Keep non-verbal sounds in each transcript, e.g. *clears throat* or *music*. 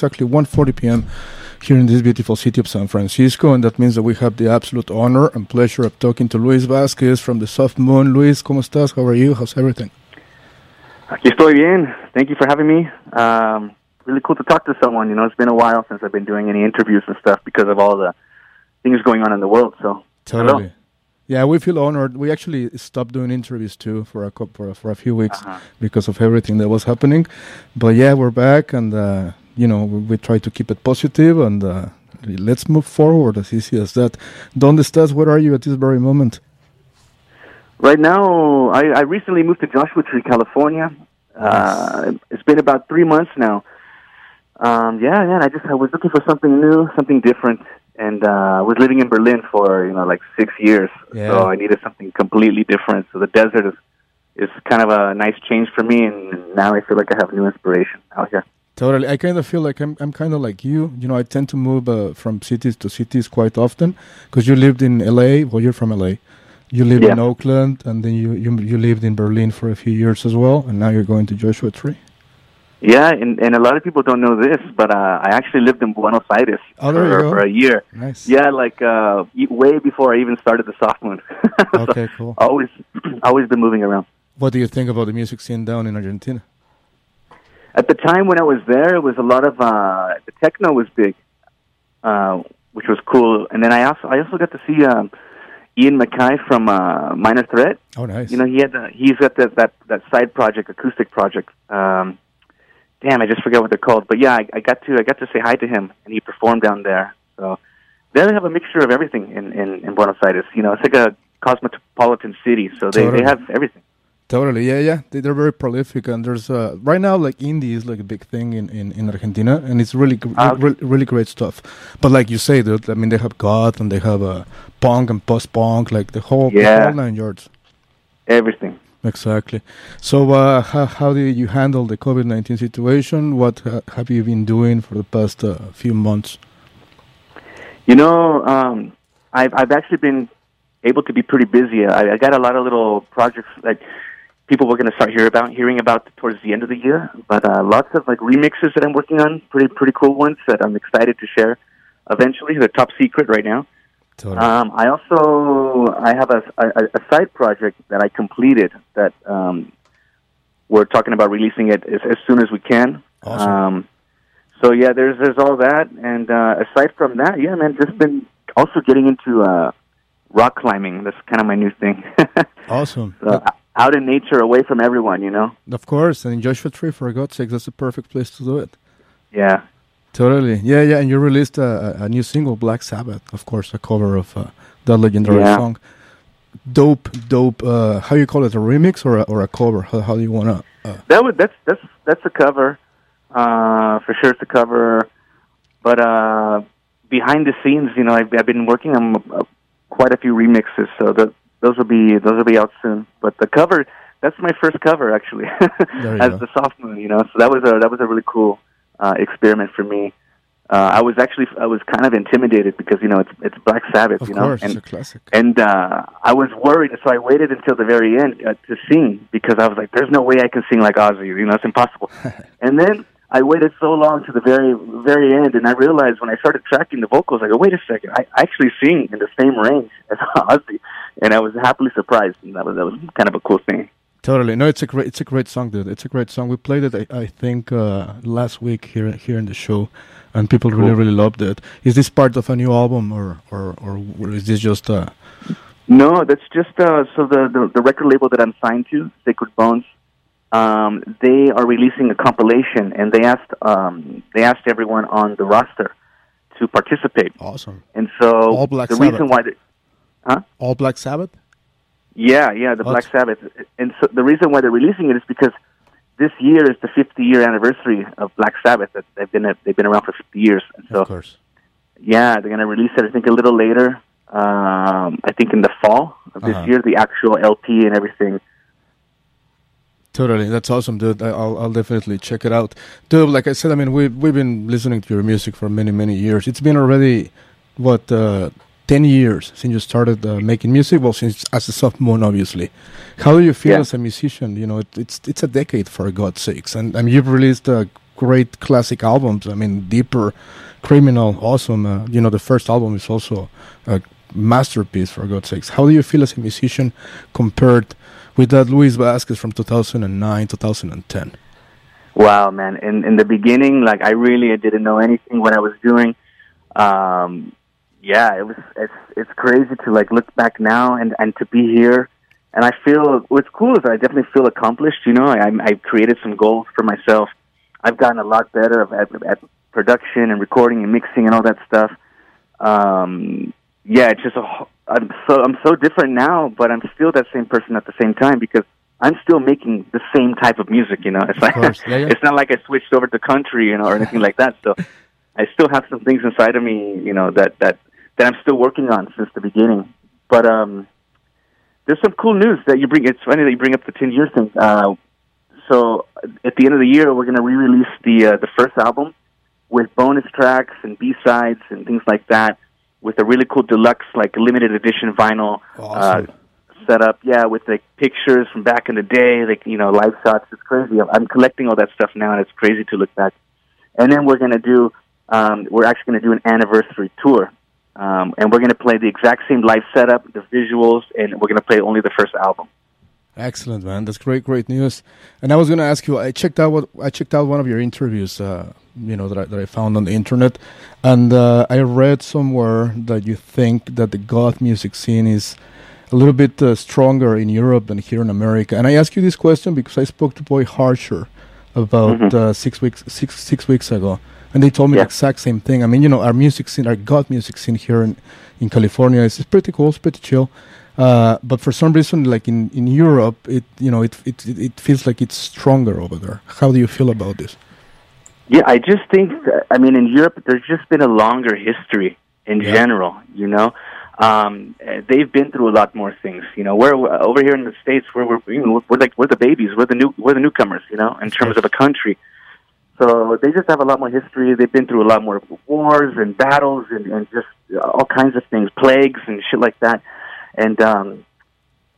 exactly 1.40 p.m. here in this beautiful city of San Francisco, and that means that we have the absolute honor and pleasure of talking to Luis Vasquez from the Soft Moon. Luis, ¿cómo estás? How are you? How's everything? Aquí estoy bien. Thank you for having me. Um, really cool to talk to someone. You know, it's been a while since I've been doing any interviews and stuff because of all the things going on in the world. So, totally. Hello. Yeah, we feel honored. We actually stopped doing interviews too for a for a, for a few weeks Uh-huh. because of everything that was happening. But yeah, we're back, and uh, you know we, we try to keep it positive and uh, let's move forward. As easy as that. ¿Dónde estás? Where are you at this very moment? Right now, I, I recently moved to Joshua Tree, California. Uh, it's been about three months now. Um, yeah, yeah. I just I was looking for something new, something different, and uh, I was living in Berlin for you know like six years. Yeah. So I needed something completely different. So the desert is is kind of a nice change for me, and now I feel like I have new inspiration out here. Totally. I kind of feel like I'm I'm kind of like you. You know, I tend to move uh, from cities to cities quite often because you lived in LA. Well, you're from LA. You lived in Oakland, and then you, you you lived in Berlin for a few years as well, and now you're going to Joshua Tree. Yeah, and and a lot of people don't know this, but uh, I actually lived in Buenos Aires Oh, for, for a year. Nice. Yeah, like uh, way before I even started the soft moon. *laughs* So, Okay, cool. always, *clears throat* always been moving around. What do you think about the music scene down in Argentina? At the time when I was there, it was a lot of uh, the techno was big, uh, which was cool. And then I also I also got to see um, Ian MacKaye from uh, Minor Threat. Oh, nice. You know, he had the, he's got that that that side project, acoustic project. Um, damn, I just forget what they're called. But yeah, I, I got to I got to say hi to him, and he performed down there. So they have a mixture of everything in in, in Buenos Aires. You know, it's like a cosmopolitan city, so they Totally. they have everything. Totally, yeah, yeah. They, they're very prolific, and there's uh, right now like indie is like a big thing in, in, in Argentina, and it's really gr- Ah, really, really great stuff. But like you say, dude, I mean, they have goth and they have uh, punk and post punk, like the whole, the whole nine yards. Everything. Exactly. So, uh, how how did you handle the COVID nineteen situation? What uh, have you been doing for the past uh, few months? You know, um, I've I've actually been able to be pretty busy. I, I got a lot of little projects that people were going to start hear about hearing about towards the end of the year. But uh, lots of like remixes that I'm working on, pretty pretty cool ones that I'm excited to share. Eventually, they're top secret right now. Totally. Um, I also I have a, a, a side project that I completed that um, we're talking about releasing it as, as soon as we can. Awesome. Um, so yeah, there's there's all that, and uh, aside from that, yeah, man, just been also getting into uh, rock climbing. That's kind of my new thing. *laughs* awesome. so, out in nature, away from everyone, you know. Of course, and in Joshua Tree, for God's sake, that's the perfect place to do it. Yeah, Totally. Yeah, yeah. And you released a, a new single, Black Sabbath, of course, a cover of uh, that legendary Yeah. song. Dope, dope. Uh, how you call it? A remix or a, or a cover? How, how do you wanna? Uh, that would that's that's that's a cover, uh, for sure. It's a cover, but uh, behind the scenes, you know, I've, I've been working on uh, quite a few remixes, so that those will be those will be out soon. But the cover, that's my first cover actually, *laughs* as go. the soft moon, you know. So that was a that was a really cool uh, experiment for me. Uh, I was actually I was kind of intimidated because you know it's it's Black Sabbath, of you know, course, and it's a classic. and uh, I was worried, so I waited until the very end uh, to sing because I was like, "There's no way I can sing like Ozzy. You know, it's impossible." *laughs* and then I waited so long to the very, very end, and I realized when I started tracking the vocals, I go, "Wait a second, I actually sing in the same range as *laughs* Ozzy," and I was happily surprised, and that was that was kind of a cool thing. Totally. No, it's a great, it's a great song, dude. It's a great song. We played it, I, I think, uh, last week here here in the show, and people really, Cool. really loved it. Is this part of a new album, or or, or is this just? Uh, No, that's just uh, so the, the the record label that I'm signed to, Sacred Bones. Um, they are releasing a compilation, and they asked um, they asked everyone on the roster to participate. awesome. And so All Black the Sabbath. reason why, they, All Black Sabbath. yeah, yeah, the What? Black Sabbath, and so the reason why they're releasing it is because this year is the 50 year anniversary of Black Sabbath. That they've been they've been around for 50 years, and so of course. yeah, they're going to release it. I think a little later. Um, I think in the fall of this Uh-huh. year, the actual LP and everything. Totally, that's awesome, dude. I'll I'll definitely check it out, dude. Like I said, I mean we we've been listening to your music for many many years. It's been already what uh, ten years since you started uh, making music. Well, since as a sophomore obviously. How do you feel Yeah. as a musician? You know, it, it's it's a decade for God's sakes, and and you've released uh, great classic albums. I mean, Deeper, Criminal, awesome. Uh, you know, the first album is also a masterpiece for God's sakes. How do you feel as a musician compared with that Luis Vasquez from 2009, 2010? Wow, man! In in the beginning, like I really didn't know anything what I was doing. Um, yeah, it was it's it's crazy to like look back now and and to be here. And I feel what's cool is I definitely feel accomplished. You know, I I created some goals for myself. I've gotten a lot better at, at production and recording and mixing and all that stuff. Um, yeah, it's just a, I'm so I'm so different now, but I'm still that same person at the same time because I'm still making the same type of music. You know, it's like yeah, yeah. *laughs* it's not like I switched over to country, you know, or anything like that. So I still have some things inside of me, you know, that that that I'm still working on since the beginning. But um, there's some cool news that you bring. It's funny that you bring up the 10 year thing. Uh, so at the end of the year, we're going to re-release the uh, the first album with bonus tracks and B sides and things like that, with a really cool deluxe like limited edition vinyl awesome. uh, setup. Yeah, with like pictures from back in the day, like you know live shots. It's crazy. I'm collecting all that stuff now, and it's crazy to look back. And then we're going to do. Um, we're actually going to do an anniversary tour um, and we're going to play the exact same live setup, the visuals, and we're going to play only the first album. Excellent, man. That's great, great news. And I was going to ask you. I checked out what I checked out one of your interviews. Uh, you know that I, that I found on the internet, and uh, I read somewhere that you think that the goth music scene is a little bit uh, stronger in Europe than here in America. And I ask you this question because I spoke to Boy Harsher about mm-hmm. Uh, six weeks six six weeks ago, and they told me yeah. the exact same thing. I mean, you know, our music scene, our goth music scene here in, in California is, is pretty cool, it's pretty chill. Uh, but for some reason, like in, in Europe, it you know it, it it feels like it's stronger over there. How do you feel about this? Yeah, I just think that, I mean in Europe, there's just been a longer history in yeah. general. You know, um, they've been through a lot more things. You know, we're, we're over here in the states, where we're you know, we're like we're the babies, we're the new we're the newcomers. You know, in terms of a country. So they just have a lot more history. They've been through a lot more wars and battles and, and just all kinds of things, plagues and shit like that. And um,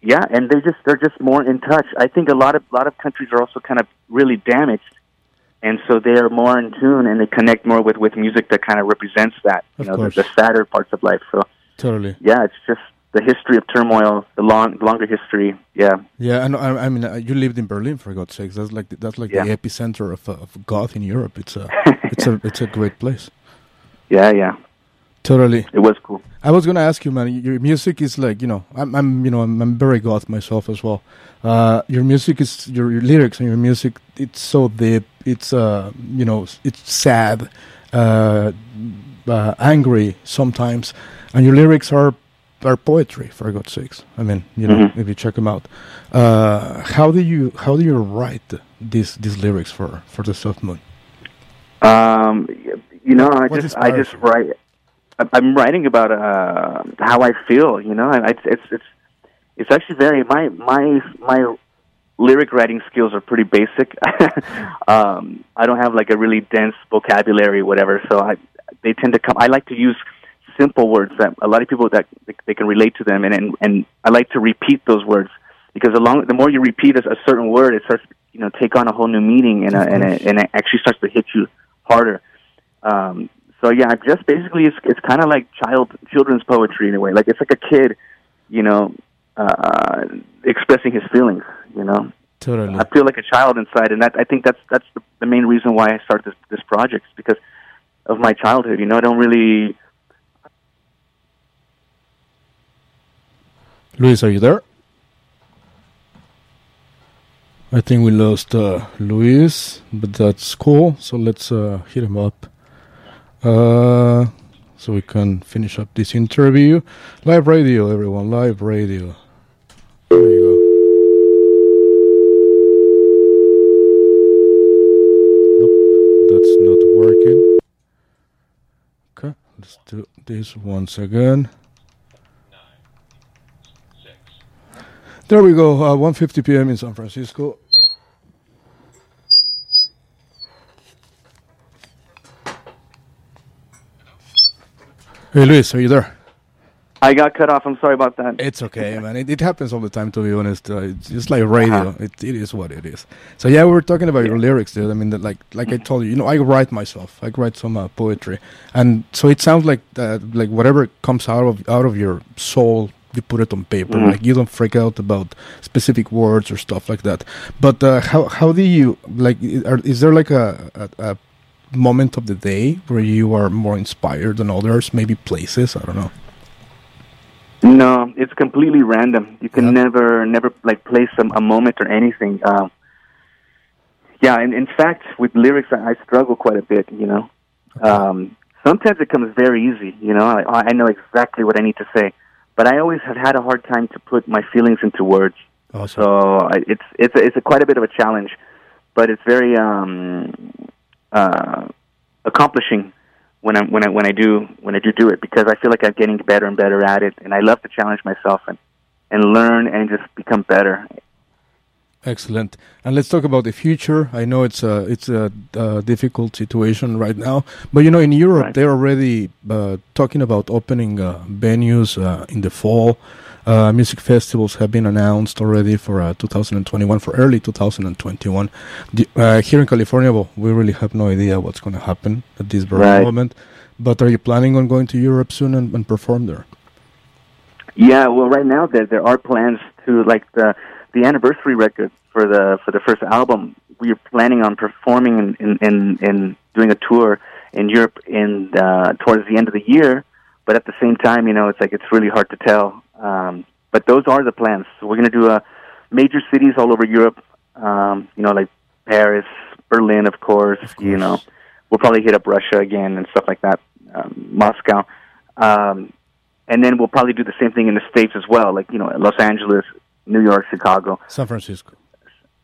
yeah, and they just they're just more in touch. I think a lot of a lot of countries are also kind of really damaged, and so they are more in tune and they connect more with with music that kind of represents that. You of know, the, the sadder parts of life. So totally, yeah, it's just the history of turmoil, the long, longer history. Yeah. Yeah, and I, I mean, uh, you lived in Berlin for God's sakes. That's like that's like yeah. the epicenter of, uh, of goth in Europe. It's a *laughs* it's a it's a great place. Yeah, yeah. Totally. It was cool. I was gonna ask you, man. Your music is like you know, I'm, I'm you know, I'm, I'm very goth myself as well. Uh, your music is your, your lyrics and your music. It's so deep. It's uh, you know, it's sad, uh, uh angry sometimes, and your lyrics are are poetry for God's sakes. I mean, you know, mm-hmm. if you check them out, uh, how do you how do you write these these lyrics for for the Soft Moon? Um, you know, I just I just write. I'm writing about uh, how I feel. You know, it's it's it's it's actually very my my my lyric writing skills are pretty basic. *laughs* um, I don't have like a really dense vocabulary, whatever. So I they tend to come. I like to use simple words that a lot of people that they can relate to them, and and, and I like to repeat those words because the long the more you repeat a, a certain word, it starts you know take on a whole new meaning and a, and it, and it actually starts to hit you harder. Um, so yeah, just basically it's it's kind of like child children's poetry in a way. Like it's like a kid, you know, uh, expressing his feelings. You know, totally. I feel like a child inside, and that I think that's that's the, the main reason why I started this this project because of my childhood. You know, I don't really Luis, are you there? I think we lost uh, Luis, but that's cool. So let's uh, hit him up uh, so we can finish up this interview. Live radio, everyone. Live radio. There you go. Nope, that's not working. Okay, let's do this once again. There we go. Uh, 1:50 p.m. in San Francisco. Hey, Luis, are you there? I got cut off. I'm sorry about that. It's okay, *laughs* man. It, it happens all the time, to be honest. Uh, it's just like radio. Uh-huh. It, it is what it is. So yeah, we were talking about your lyrics, dude. I mean, that, like like I told you, you know, I write myself. I write some uh, poetry, and so it sounds like that, like whatever comes out of out of your soul, you put it on paper. Mm-hmm. Like you don't freak out about specific words or stuff like that. But uh, how how do you like? Are, is there like a, a, a moment of the day where you are more inspired than others? Maybe places. I don't know. No, it's completely random. You can yeah. never, never like place a, a moment or anything. Um, yeah, and in fact, with lyrics, I, I struggle quite a bit. You know, okay. um, sometimes it comes very easy. You know, I, I know exactly what I need to say, but I always have had a hard time to put my feelings into words. Awesome. So I, it's it's a, it's a quite a bit of a challenge, but it's very um, uh, accomplishing when I when I when I do when I do do it because I feel like I'm getting better and better at it, and I love to challenge myself and and learn and just become better. Excellent. And let's talk about the future. I know it's a it's a, a difficult situation right now, but you know in Europe right. they're already uh, talking about opening uh, venues uh, in the fall. Uh, music festivals have been announced already for uh, 2021, for early 2021. The, uh, here in California, well, we really have no idea what's going to happen at this very right. moment. But are you planning on going to Europe soon and, and perform there? Yeah, well, right now there there are plans to like the the anniversary record for the for the first album. We are planning on performing and in, in, in, doing a tour in Europe in uh, towards the end of the year. But at the same time, you know, it's like it's really hard to tell um, but those are the plans. So we're going to do a major cities all over Europe. Um, you know, like Paris, Berlin, of course, of course. You know, we'll probably hit up Russia again and stuff like that. Um, Moscow, um, and then we'll probably do the same thing in the states as well. Like you know, Los Angeles, New York, Chicago, San Francisco.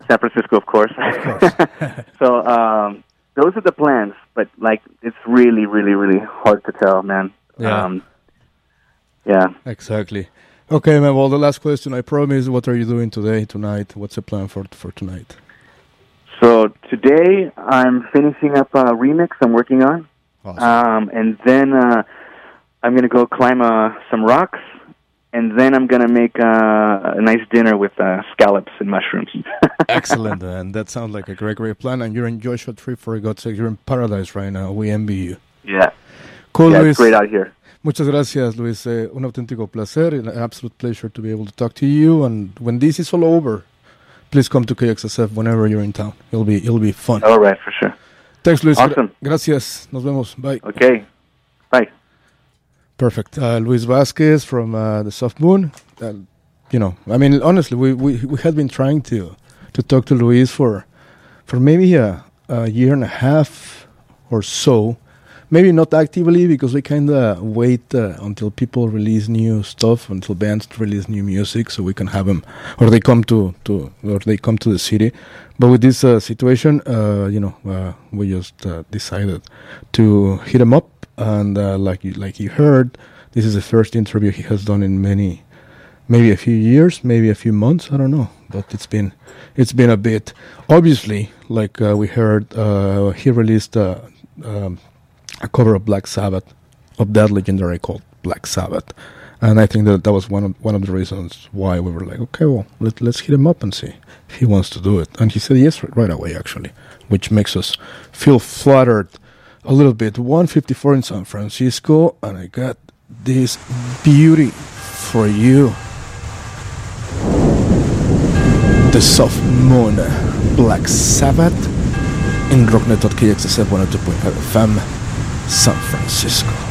San Francisco, of course. Of *laughs* course. *laughs* so um, those are the plans, but like it's really, really, really hard to tell, man. Yeah. Um, yeah. Exactly. Okay, man. Well, the last question I promise. What are you doing today, tonight? What's the plan for for tonight? So today I'm finishing up a remix I'm working on, awesome. um, and then uh, I'm gonna go climb uh, some rocks, and then I'm gonna make uh, a nice dinner with uh, scallops and mushrooms. *laughs* Excellent, and that sounds like a great, great plan. And you're in Joshua Tree, for God's sake. You're in paradise right now. We envy you. Yeah. Cool, yeah, it's great out here. Muchas gracias, Luis. Uh, un auténtico placer, an absolute pleasure to be able to talk to you. And when this is all over, please come to KXSF whenever you're in town. It'll be it'll be fun. All right, for sure. Thanks, Luis. Awesome. gracias. Nos vemos. Bye. Okay. Bye. Perfect. Uh, Luis Vasquez from uh, the Soft Moon. Uh, you know, I mean, honestly, we, we we had been trying to to talk to Luis for for maybe a, a year and a half or so maybe not actively because we kind of wait uh, until people release new stuff, until bands release new music, so we can have them, or they come to to or they come to the city. But with this uh, situation, uh, you know, we just decided to hit them up, and uh, like you, like you heard, this is the first interview he has done in many, maybe a few years, maybe a few months. I don't know, but it's been it's been a bit. Obviously, like we heard, he released. Um, a cover of Black Sabbath, of that legendary called Black Sabbath. And I think that that was one of one of the reasons why we were like, okay, well, let, let's hit him up and see if he wants to do it. And he said yes right away, actually, which makes us feel flattered a little bit. 154 in San Francisco, and I got this beauty for you. The Soft Moon, Black Sabbath, in Rocknet.kxsf 102.5 FM. San Francisco.